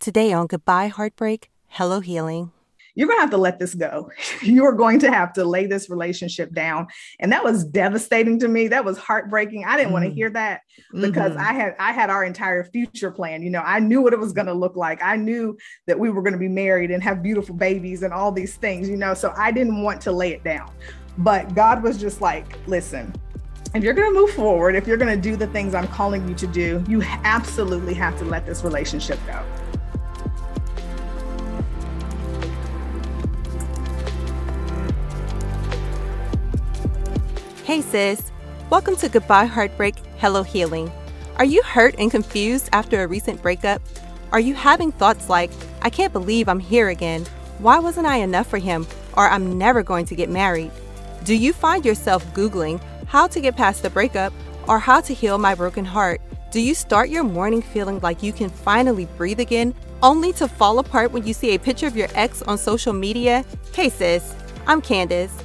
Today on Goodbye Heartbreak, Hello Healing. You're going to have to let this go. you are going to have to lay this relationship down. And that was devastating to me. That was heartbreaking. I didn't mm. want to hear that because mm-hmm. I had I had our entire future plan. You know, I knew what it was going to look like. I knew that we were going to be married and have beautiful babies and all these things, you know. So I didn't want to lay it down. But God was just like, listen, if you're going to move forward, if you're going to do the things I'm calling you to do, you absolutely have to let this relationship go. Hey, sis. Welcome to Goodbye Heartbreak, Hello Healing. Are you hurt and confused after a recent breakup? Are you having thoughts like, I can't believe I'm here again? Why wasn't I enough for him? Or I'm never going to get married? Do you find yourself Googling how to get past the breakup or how to heal my broken heart? Do you start your morning feeling like you can finally breathe again, only to fall apart when you see a picture of your ex on social media? Hey, sis, I'm Candace.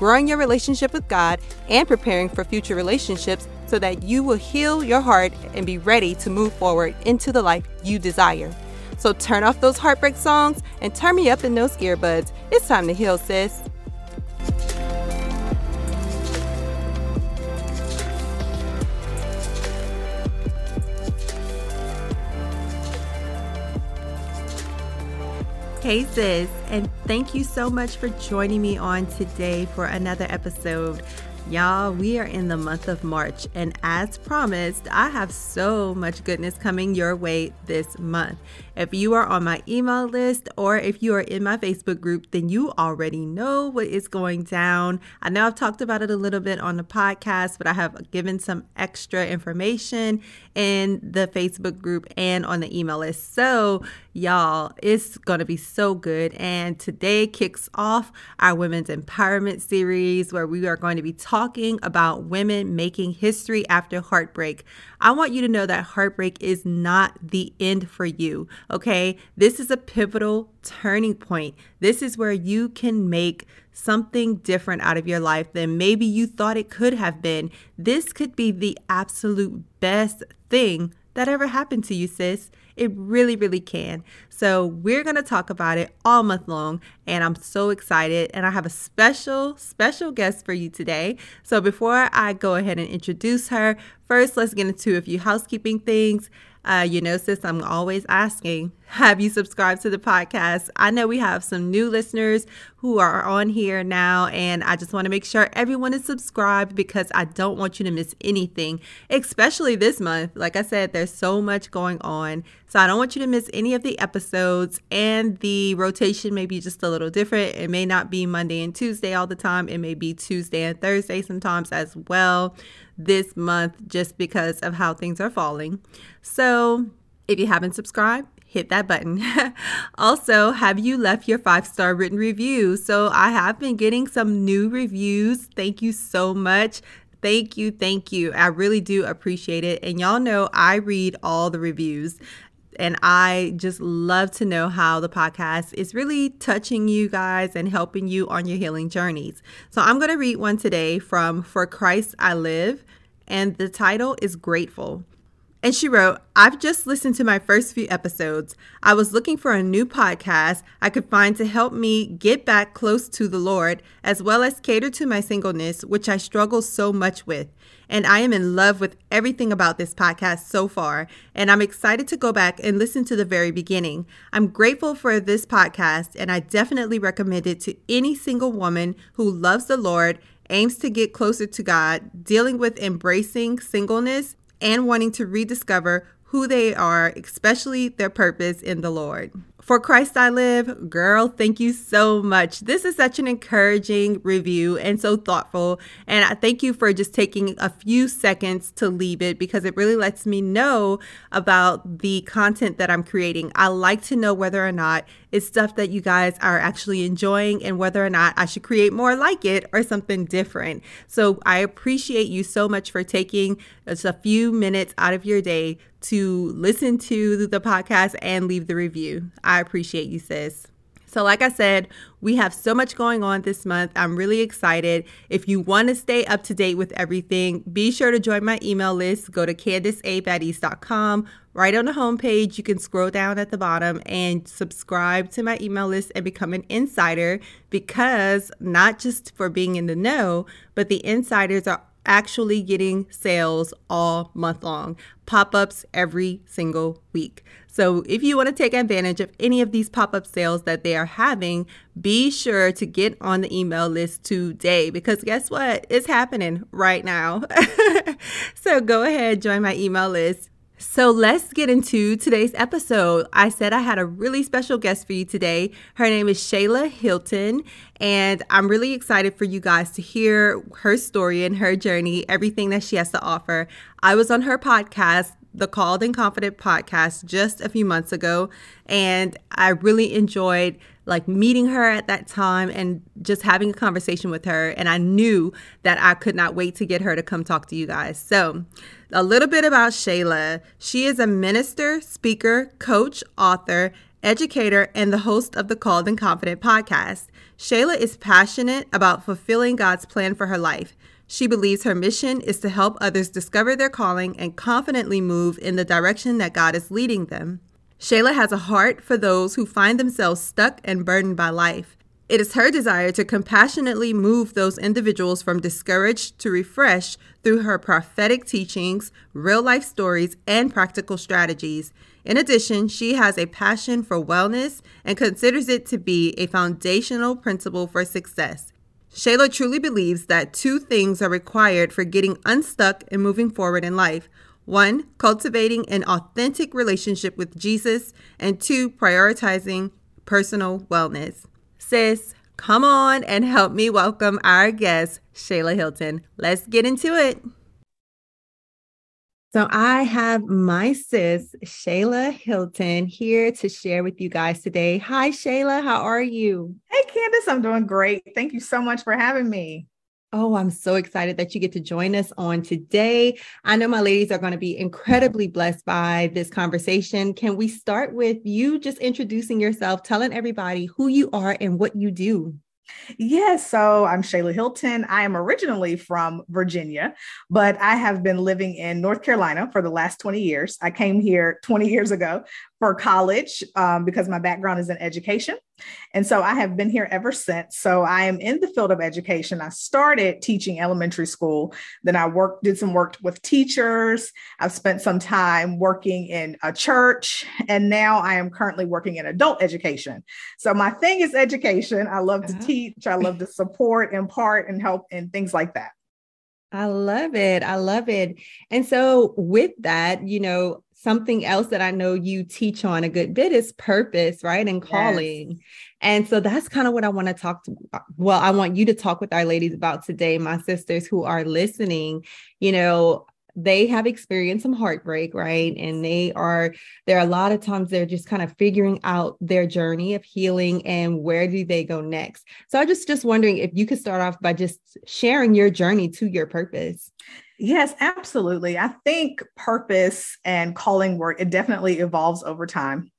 growing your relationship with God, and preparing for future relationships so that you will heal your heart and be ready to move forward into the life you desire. So turn off those heartbreak songs and turn me up in those earbuds. It's time to heal, sis. Hey, sis, and thank you so much for joining me on today for another episode. Y'all, we are in the month of March, and as promised, I have so much goodness coming your way this month. If you are on my email list or if you are in my Facebook group, then you already know what is going down. I know I've talked about it a little bit on the podcast, but I have given some extra information in the Facebook group and on the email list. So, y'all, it's going to be so good. And today kicks off our Women's Empowerment series where we are going to be talking about women making history after heartbreak. I want you to know that heartbreak is not the end for you. Okay. This is a pivotal turning point. This is where you can make something different out of your life than maybe you thought it could have been. This could be the absolute best thing that ever happened to you, sis. It really, really can. So, we're going to talk about it all month long, and I'm so excited. And I have a special, special guest for you today. So, before I go ahead and introduce her, first let's get into a few housekeeping things. Uh, you know, sis, I'm always asking, have you subscribed to the podcast? I know we have some new listeners who are on here now, and I just want to make sure everyone is subscribed because I don't want you to miss anything, especially this month. Like I said, there's so much going on. So I don't want you to miss any of the episodes, and the rotation may be just a little different. It may not be Monday and Tuesday all the time, it may be Tuesday and Thursday sometimes as well this month just because of how things are falling. So if you haven't subscribed, hit that button. also, have you left your five star written review? So I have been getting some new reviews. Thank you so much. Thank you, thank you. I really do appreciate it. And y'all know I read all the reviews. And I just love to know how the podcast is really touching you guys and helping you on your healing journeys. So I'm going to read one today from For Christ I Live, and the title is Grateful. And she wrote, I've just listened to my first few episodes. I was looking for a new podcast I could find to help me get back close to the Lord, as well as cater to my singleness, which I struggle so much with. And I am in love with everything about this podcast so far, and I'm excited to go back and listen to the very beginning. I'm grateful for this podcast, and I definitely recommend it to any single woman who loves the Lord aims to get closer to God, dealing with embracing singleness and wanting to rediscover who they are, especially their purpose in the Lord. For Christ I Live, girl, thank you so much. This is such an encouraging review and so thoughtful. And I thank you for just taking a few seconds to leave it because it really lets me know about the content that I'm creating. I like to know whether or not it's stuff that you guys are actually enjoying and whether or not I should create more like it or something different. So I appreciate you so much for taking just a few minutes out of your day to listen to the podcast and leave the review. I appreciate you, sis. So, like I said, we have so much going on this month. I'm really excited. If you want to stay up to date with everything, be sure to join my email list. Go to candaceabaddies.com. Right on the homepage, you can scroll down at the bottom and subscribe to my email list and become an insider because not just for being in the know, but the insiders are actually getting sales all month long, pop ups every single week. So, if you want to take advantage of any of these pop up sales that they are having, be sure to get on the email list today because guess what? It's happening right now. so, go ahead, join my email list. So let's get into today's episode. I said I had a really special guest for you today. Her name is Shayla Hilton, and I'm really excited for you guys to hear her story and her journey, everything that she has to offer. I was on her podcast, the Called and Confident podcast, just a few months ago, and I really enjoyed like meeting her at that time and just having a conversation with her. And I knew that I could not wait to get her to come talk to you guys. So, a little bit about Shayla. She is a minister, speaker, coach, author, educator, and the host of the Called and Confident podcast. Shayla is passionate about fulfilling God's plan for her life. She believes her mission is to help others discover their calling and confidently move in the direction that God is leading them. Shayla has a heart for those who find themselves stuck and burdened by life. It is her desire to compassionately move those individuals from discouraged to refreshed through her prophetic teachings, real life stories, and practical strategies. In addition, she has a passion for wellness and considers it to be a foundational principle for success. Shayla truly believes that two things are required for getting unstuck and moving forward in life one, cultivating an authentic relationship with Jesus, and two, prioritizing personal wellness. Sis, come on and help me welcome our guest, Shayla Hilton. Let's get into it. So, I have my sis, Shayla Hilton, here to share with you guys today. Hi, Shayla. How are you? Hey, Candace. I'm doing great. Thank you so much for having me. Oh, I'm so excited that you get to join us on today. I know my ladies are going to be incredibly blessed by this conversation. Can we start with you just introducing yourself, telling everybody who you are and what you do? Yes, so I'm Shayla Hilton. I am originally from Virginia, but I have been living in North Carolina for the last 20 years. I came here 20 years ago for college um, because my background is in education. And so I have been here ever since. So I am in the field of education. I started teaching elementary school. Then I worked, did some work with teachers. I've spent some time working in a church. And now I am currently working in adult education. So my thing is education. I love to uh-huh. teach, I love to support, impart, and help, and things like that. I love it. I love it. And so, with that, you know, something else that I know you teach on a good bit is purpose, right? And calling. Yes. And so that's kind of what I want to talk to. Uh, well, I want you to talk with our ladies about today, my sisters who are listening. You know, they have experienced some heartbreak, right? And they are, there are a lot of times they're just kind of figuring out their journey of healing and where do they go next. So I just just wondering if you could start off by just sharing your journey to your purpose. Yes, absolutely. I think purpose and calling work, it definitely evolves over time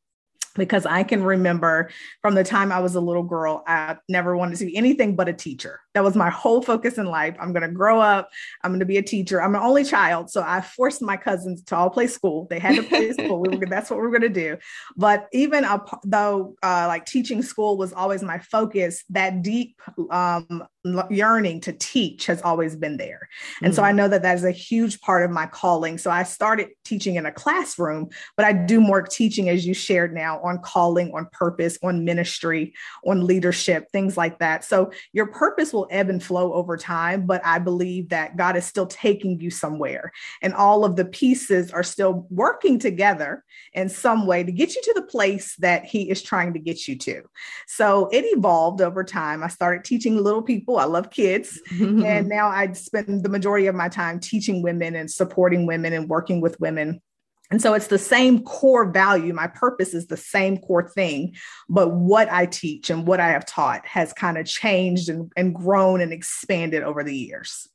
because I can remember from the time I was a little girl, I never wanted to be anything but a teacher. That was my whole focus in life. I'm going to grow up. I'm going to be a teacher. I'm an only child, so I forced my cousins to all play school. They had to play school. We were, that's what we were going to do. But even though uh, like teaching school was always my focus, that deep um, yearning to teach has always been there. And mm so I know that that is a huge part of my calling. So I started teaching in a classroom, but I do more teaching as you shared now on calling, on purpose, on ministry, on leadership, things like that. So your purpose will ebb and flow over time, but I believe that God is still taking you somewhere and all of the pieces are still working together in some way to get you to the place that he is trying to get you to. So it evolved over time. I started teaching little people people. I love kids. and now I spend the majority of my time teaching women and supporting women and working with women. And so it's the same core value. My purpose is the same core thing, but what I teach and what I have taught has kind of changed and, and grown and expanded over the years.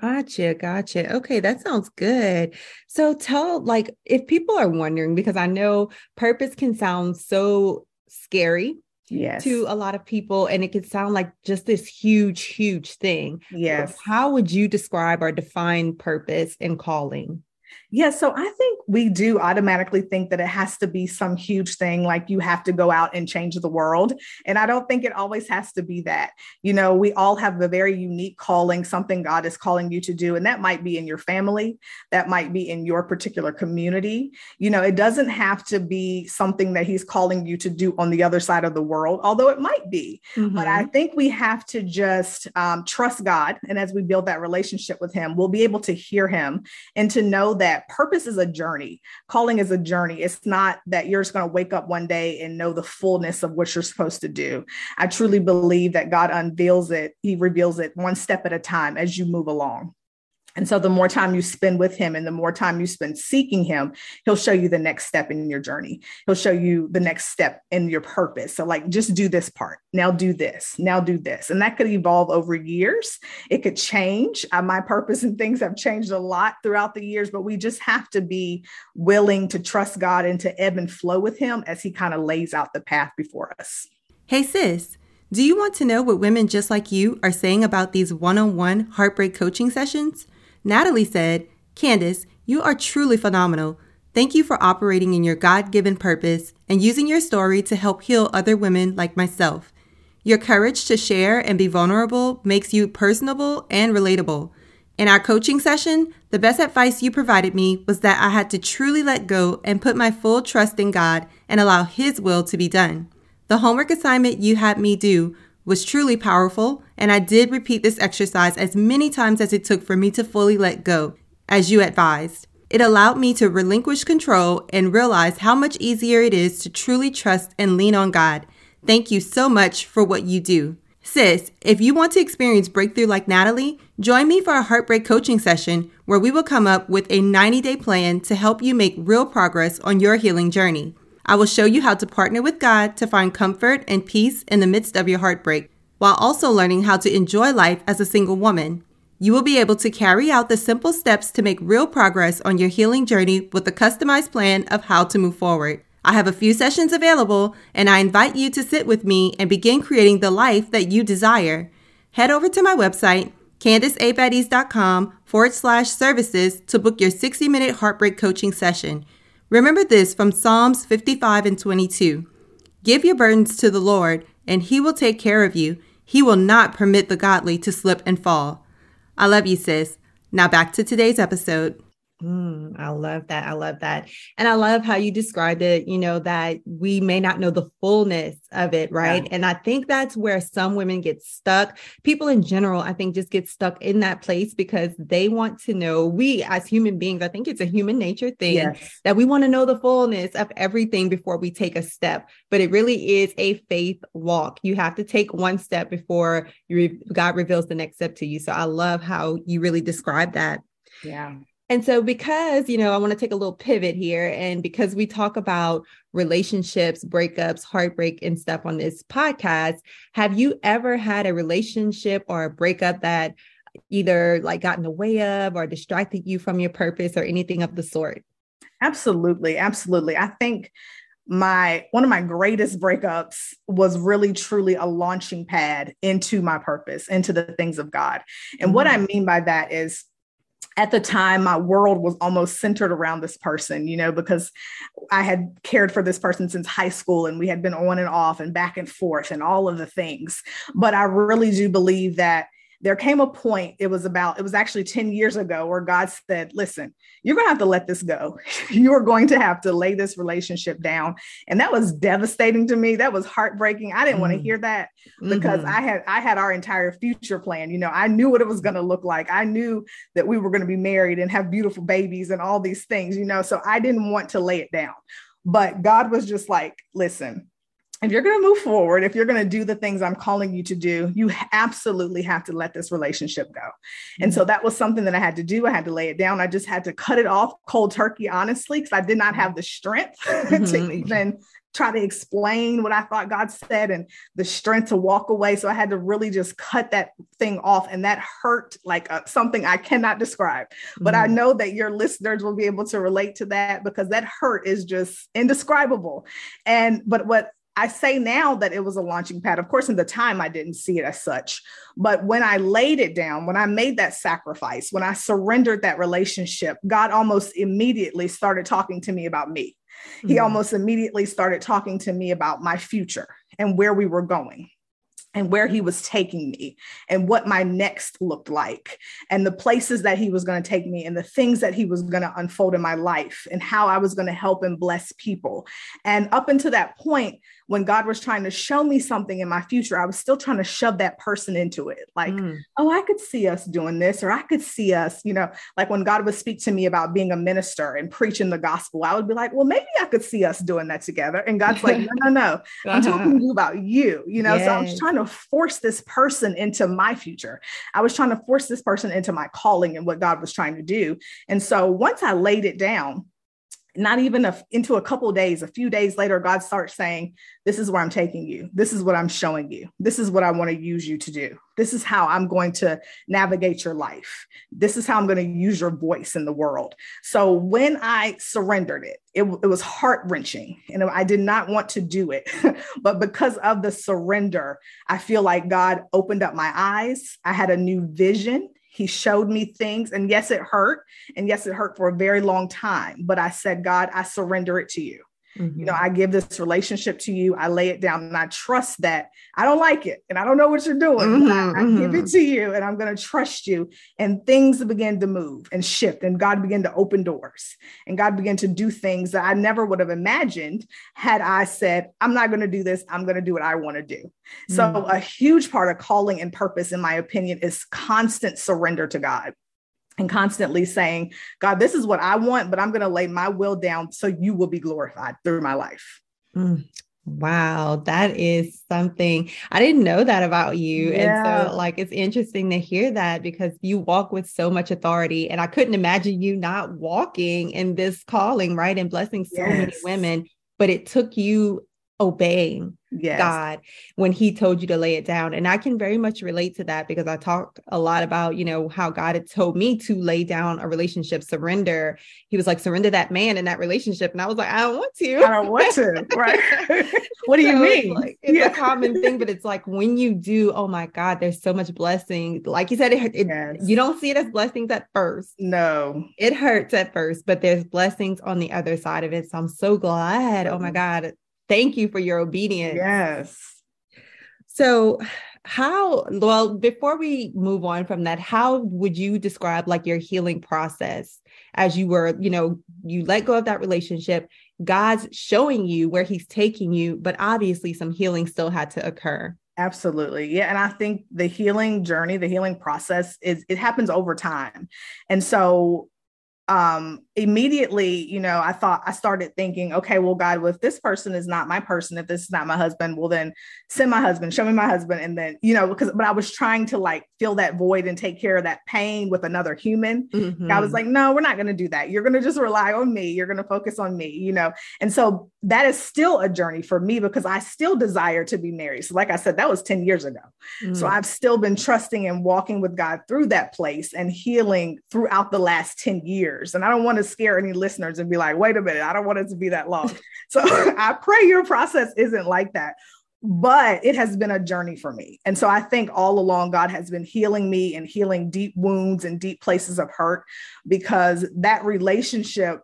Gotcha, gotcha. Okay, that sounds good. So tell like if people are wondering, because I know purpose can sound so scary yes. to a lot of people and it could sound like just this huge huge thing yes how would you describe or define purpose and calling yeah, so I think we do automatically think that it has to be some huge thing, like you have to go out and change the world. And I don't think it always has to be that. You know, we all have a very unique calling, something God is calling you to do. And that might be in your family, that might be in your particular community. You know, it doesn't have to be something that He's calling you to do on the other side of the world, although it might be. Mm-hmm. But I mm-hmm. think we have to just um, trust God. And as we build that relationship with Him, we'll be able to hear Him and to know that purpose is a journey. Calling is a journey. It's not that you're just going to wake up one day and know the fullness of what you're supposed to do. I truly believe that God unveils it, He reveals it one step at a time as you move along. And so the more time you spend with him and the more time you spend seeking him, he'll show you the next step in your journey. He'll show you the next step in your purpose. So, like, just do this part. Now do this. Now do this. And that could evolve over years. It could change. Uh, my purpose and things have changed a lot throughout the years, but we just have to be willing to trust God and to ebb and flow with him as he kind of lays out the path before us. Hey, sis. Do you want to know what women just like you are saying about these one on one heartbreak coaching sessions? Natalie said, Candace, you are truly phenomenal. Thank you for operating in your God given purpose and using your story to help heal other women like myself. Your courage to share and be vulnerable makes you personable and relatable. In our coaching session, the best advice you provided me was that I had to truly let go and put my full trust in God and allow His will to be done. The homework assignment you had me do was truly powerful, and I did repeat this exercise as many times as it took for me to fully let go, as you advised. It allowed me to relinquish control and realize how much easier it is to truly trust and lean on God. Thank you so much for what you do. Sis, if you want to experience breakthrough like Natalie, join me for a heartbreak coaching session where we will come up with a 90 day plan to help you make real progress on your healing journey. I will show you how to partner with God to find comfort and peace in the midst of your heartbreak, while also learning how to enjoy life as a single woman. You will be able to carry out the simple steps to make real progress on your healing journey with a customized plan of how to move forward. I have a few sessions available, and I invite you to sit with me and begin creating the life that you desire. Head over to my website, candaceabaddies.com forward slash services to book your 60 minute heartbreak coaching session. Remember this from Psalms 55 and 22 Give your burdens to the Lord, and he will take care of you. He will not permit the godly to slip and fall. I love you, sis. Now back to today's episode. Mm, I love that. I love that. And I love how you described it, you know, that we may not know the fullness of it, right? Yeah. And I think that's where some women get stuck. People in general, I think, just get stuck in that place because they want to know. We, as human beings, I think it's a human nature thing yes. that we want to know the fullness of everything before we take a step. But it really is a faith walk. You have to take one step before you, God reveals the next step to you. So I love how you really describe that. Yeah. And so, because, you know, I want to take a little pivot here, and because we talk about relationships, breakups, heartbreak, and stuff on this podcast, have you ever had a relationship or a breakup that either like got in the way of or distracted you from your purpose or anything of the sort? Absolutely. Absolutely. I think my one of my greatest breakups was really truly a launching pad into my purpose into the things of god and mm-hmm. what i mean by that is at the time my world was almost centered around this person you know because i had cared for this person since high school and we had been on and off and back and forth and all of the things. But i really do believe that there came a point, it was about, it was actually 10 years ago, where God said, Listen, you're going to have to let this go. you are going to have to lay this relationship down. And that was devastating to me. That was heartbreaking. I didn't mm want to hear that because mm-hmm. I had, I had our entire future plan. You know, I knew what it was going to look like. I knew that we were going to be married and have beautiful babies and all these things, you know, so I didn't want to lay it down. But God was just like, Listen, if you're going to move forward, if you're going to do the things I'm calling you to do, you absolutely have to let this relationship go. Mm-hmm. And so mm-hmm. that was something that I had to do. I had to lay it down. I just had to cut it off cold turkey, honestly, because I did not have the strength mm-hmm. to even try to explain what I thought God said and the strength to walk away. So I had to really just cut that thing off. And that hurt like uh, something I cannot describe. Mm-hmm. But I mm-hmm. know that your listeners will be able to relate to that because that hurt is just indescribable. And, but what I say now that it was a launching pad. Of course, in the time, I didn't see it as such. But when I laid it down, when I made that sacrifice, when I surrendered that relationship, God almost immediately started talking to me about me. Mm-hmm. He almost immediately started talking to me about my future and where we were going and where he was taking me and what my next looked like and the places that he was going to take me and the things that he was going to unfold in my life and how I was going to help and bless people. And up until that point, when God was trying to show me something in my future, I was still trying to shove that person into it. Like, mm. oh, I could see us doing this, or I could see us, you know, like when God would speak to me about being a minister and preaching the gospel, I would be like, well, maybe I could see us doing that together. And God's like, no, no, no. I'm uh-huh. talking to you about you, you know. Yes. So I was trying to force this person into my future. I was trying to force this person into my calling and what God was trying to do. And so once I laid it down, not even a, into a couple days, a few days later, God starts saying, This is where I'm taking you. This is what I'm showing you. This is what I want to use you to do. This is how I'm going to navigate your life. This is how I'm going to use your voice in the world. So when I surrendered it, it, it was heart wrenching and I did not want to do it. but because of the surrender, I feel like God opened up my eyes. I had a new vision he showed me things. And yes, it hurt. And yes, it hurt for a very long time. But I said, God, I surrender it to you. Mm-hmm. You know, I give this relationship to you. I lay it down and I trust that I don't like it and I don't know what you're doing. Mm-hmm, I, I mm-hmm. give it to you and I'm going to trust you. And things begin to move and shift, and God began to open doors and God began to do things that I never would have imagined had I said, I'm not going to do this. I'm going to do what I want to do. So, mm. a huge part of calling and purpose, in my opinion, is constant surrender to God and constantly saying, God, this is what I want, but I'm going to lay my will down so you will be glorified through my life. Mm. Wow, that is something I didn't know that about you. Yeah. And so, like, it's interesting to hear that because you walk with so much authority. And I couldn't imagine you not walking in this calling, right? And blessing so yes. many women. But it took you obeying yes. God when he told you to lay it down. And I can very much relate to that because I talk a lot about, you know, how God had told me to lay down a relationship, surrender. He was like, surrender that man in that relationship. And I was like, I don't want to. I don't want to. Right. what do you mean? It's, like, it's yeah. a common thing, but it's like when you do, oh my God, there's so much blessing. Like you said, it, it yes. you don't see it as blessings at first. No. It hurts at first, but there's blessings on the other side of it. So I'm so glad. Oh my mm-hmm. God thank you for your obedience. Yes. So, how, well, before we move on from that, how would you describe like your healing process as you were, you know, you let go of that relationship? God's showing you where he's taking you, but obviously some healing still had to occur. Absolutely. Yeah. And I think the healing journey, the healing process is it happens over time. And so um immediately you know i thought i started thinking okay well god well if this person is not my person if this is not my husband well then send my husband show me my husband and then you know because but i was trying to like fill that void and take care of that pain with another human. Mm-hmm. i was mm-hmm. like no we're not going to do that. You're going to just rely on me. You're going to focus on me you know? And so that is still a journey for me because i still desire to be married. So like i said that was 10 years ago. Mm-hmm. so i've still been trusting and walking with god through that place and healing throughout the last 10 years. And i don't want to scare any listeners and be like wait a minute. I don't want it to be that long. So i pray your process isn't like that but it has been a journey for me. And so I think all along, God has been healing me and healing deep wounds and deep places of hurt because that relationship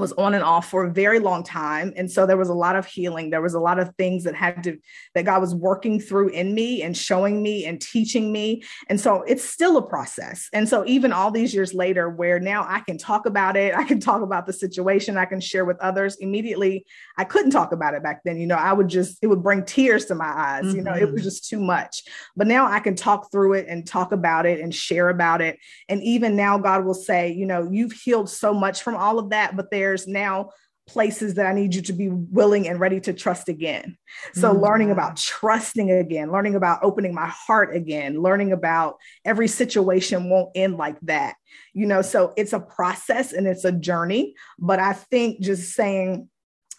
was on and off for a very long time. And so there was a lot of healing. There was a lot of things that had to that god was working through in me and showing me and teaching me. And so it's still a process. And so even all these years later where now i can talk about it i can talk about the situation i can share with others immediately i couldn't talk about it back then. You know i would just it would bring tears to my eyes. Mm-hmm. you know it was mm-hmm. just too much. But now i can talk through it and talk about it and share about it. And even now god will say you know you've healed so much from all of that but there there's now places that I need you to be willing and ready to trust again. So, mm-hmm. learning about trusting again, learning about opening my heart again, learning about every situation won't end like that. You know, so it's a process and it's a journey. But I think just saying,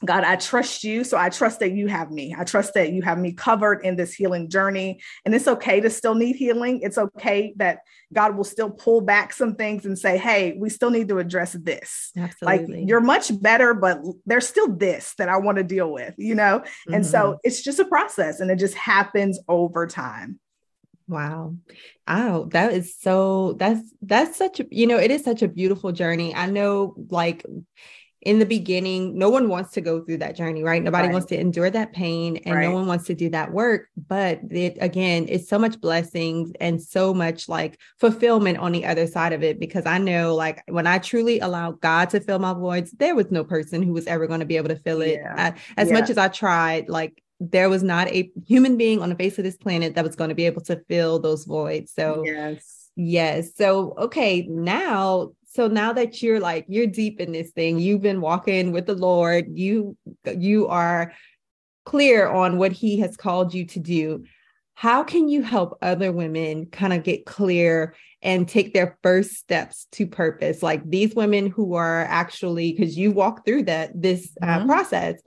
God, I trust you. So I trust that you have me. I trust that you have me covered in this healing journey. And it's okay to still need healing. It's okay that God will still pull back some things and say, hey, we still need to address this. Absolutely. Like you're much better, but there's still this that I want to deal with, you know? Mm-hmm. And so mm-hmm. it's just a process and it just happens over time. Wow. Oh, that is so that's that's such a you know, it is such a beautiful journey. I know like in the beginning, no one wants to go through that journey, right? Nobody right. wants to endure that pain and right. no one wants to do that work. But it again, it's so much blessings and so much like fulfillment on the other side of it. Because I know like when I truly allowed God to fill my voids, there was no person who was ever going to be able to fill it. Yeah. I, as yeah. much as I tried, like there was not a human being on the face of this planet that was going to be able to fill those voids. So yes. Yes. So, okay, now so now that you're like you're deep in this thing you've been walking with the lord you you are clear on what he has called you to do. How can you help other women kind of get clear and take their first steps to purpose? Like these women who are actually because you walk through that this uh, mm-hmm. process.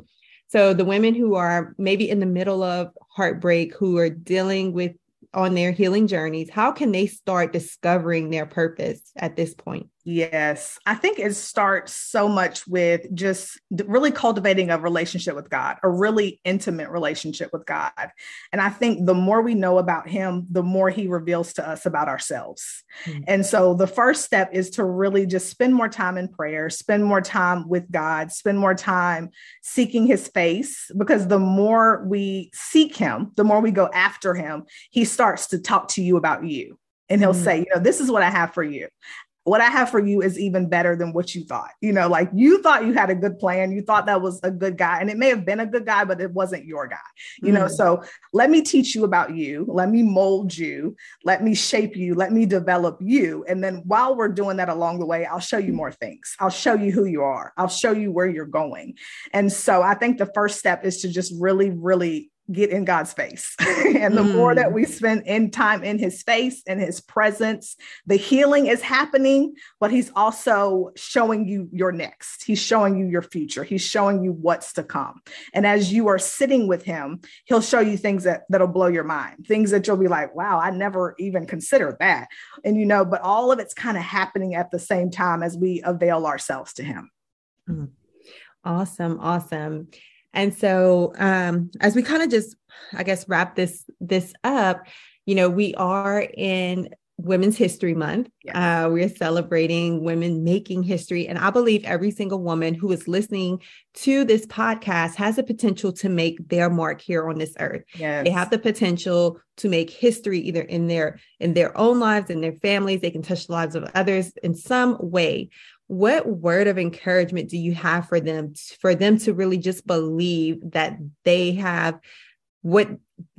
So the women who are maybe in the middle of heartbreak who are dealing with on their healing journeys how can they start discovering their purpose at this point Yes, I think it starts so much with just really cultivating a relationship with God, a really intimate relationship with God. And I think the more we know about Him, the more He reveals to us about ourselves. Mm-hmm. And so the first step is to really just spend more time in prayer, spend more time with God, spend more time seeking His face, because the more we seek Him, the more we go after Him, He starts to talk to you about you. And he'll mm. say, you know, this is what I have for you what I have for you is even better than what you thought. You know, like you thought you had a good plan, you thought that was a good guy, and it may have been a good guy, but it wasn't your guy. You mm. know, so let me teach you about you, let me mold you, let me shape you, let me develop you. And then while we're doing that along the way, I'll show you more things. I'll show you who you are, I'll show you where you're going. And so I think the first step is to just really, really get in God's face. and the mm. more that mm. we spend in time in his face and his presence, the healing is happening, but he's also showing you your next. He's showing you your future. He's showing you what's to come. And as you are sitting with him, he'll show you things that that'll blow your mind. Things that you'll be like, "Wow, I never even considered that." And you know, but all of it's kind of happening at the same time as we avail ourselves to him. Mm. Awesome, awesome. And so um, as we kind of just, I guess, wrap this this up, you know, we are in Women's History Month. Yes. Uh, we're celebrating women making history. And I believe every single woman who is listening to this podcast has the potential to make their mark here on this earth. Yes. They have the potential to make history either in their in their own lives, in their families. They can touch the lives of others in some way what word of encouragement do you have for them for them to really just believe that they have what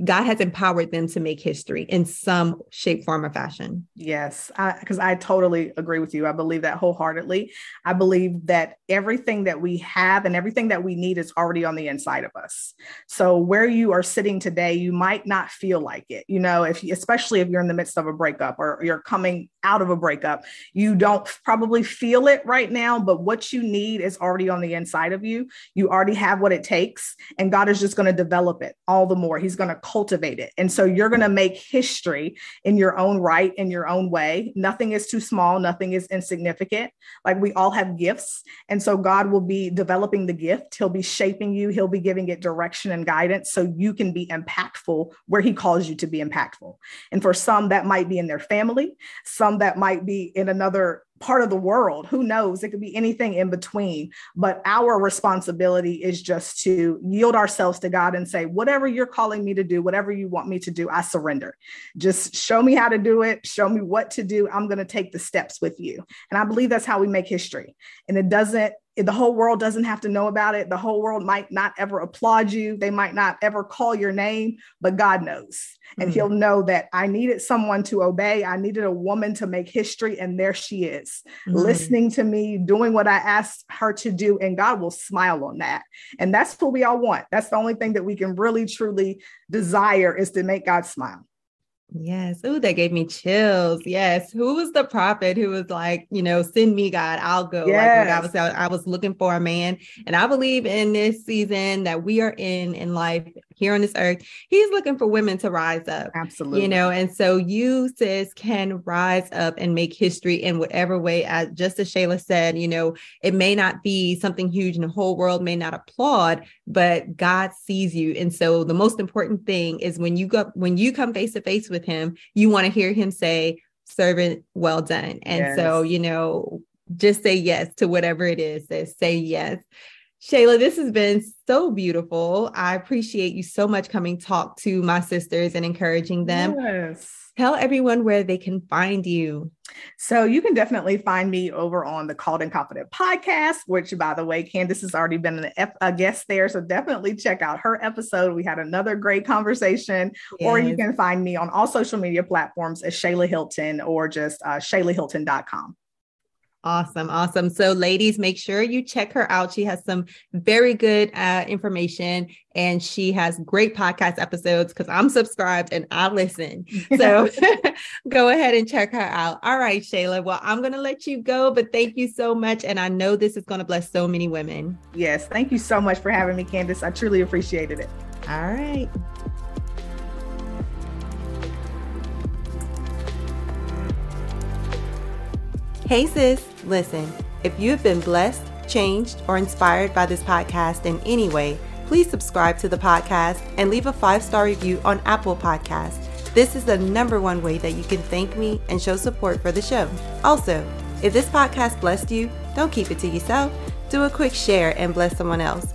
God has empowered them to make history in some shape, form, or fashion. Yes, because I, I, totally agree with you. I believe that wholeheartedly. I believe that everything that we have and everything that we need is already on the inside of us. So where you are sitting today, you might not feel like it. You know, if especially if you're in the midst of a breakup or you're coming out of a breakup, you don't probably feel it right now. But what you need is already on the inside of you. You already have what it takes, and God is just going to develop it all the more. He's going going to cultivate it. And so you're going to make history in your own right, in your own way. Nothing is too small, nothing is insignificant. Like we all have gifts. And so God will be developing the gift, He'll be shaping you, He'll be giving it direction and guidance so you can be impactful where He calls you to be impactful. And for some, that might be in their family, some that might be in another part of the world. Who knows? It could be anything in between. But our responsibility is just to yield ourselves to God and say, whatever you're calling me to do, whatever you want me to do, I surrender. Just show me how to do it, show me what to do. I'm going to take the steps with you. And I believe that's how we make history. And it doesn't the whole world doesn't have to know about it. The whole world might not ever applaud you. They might not ever call your name, but God knows. And mm-hmm. He'll know that I needed someone to obey. I needed a woman to make history. And there she is, mm-hmm. listening to me, doing what I asked her to do. And God will smile on that. And that's what we all want. That's the only thing that we can really, truly desire is to make God smile. Yes. Oh, that gave me chills. Yes. Who was the prophet who was like, you know, send me God, I'll go. Yes. Like I was I was looking for a man. And I believe in this season that we are in in life, here on this earth, he's looking for women to rise up. Absolutely. You know, and so you, sis, can rise up and make history in whatever way. As just as Shayla said, you know, it may not be something huge and the whole world may not applaud, but God sees you. And so the most important thing is when you go when you come face to face with him, you want to hear him say, servant well done. And yes. so, you know, just say yes to whatever it is. Say yes. Shayla, this has been so beautiful. I appreciate you so much coming talk to my sisters and encouraging them. Yes. Tell everyone where they can find you. So you can definitely find me over on the Called and Confident podcast, which by the way, Candace has already been a guest there. So definitely check out her episode. We had another great conversation. Yes. Or you can find me on all social media platforms as Shayla Hilton or just uh, ShaylaHilton.com. Awesome. Awesome. So, ladies, make sure you check her out. She has some very good uh, information and she has great podcast episodes because I'm subscribed and I listen. So, go ahead and check her out. All right, Shayla. Well, I'm going to let you go, but thank you so much. And I know this is going to bless so many women. Yes. Thank you so much for having me, Candace. I truly appreciated it. All right. Hey, sis, listen, if you have been blessed, changed, or inspired by this podcast in any way, please subscribe to the podcast and leave a five star review on Apple Podcasts. This is the number one way that you can thank me and show support for the show. Also, if this podcast blessed you, don't keep it to yourself. Do a quick share and bless someone else.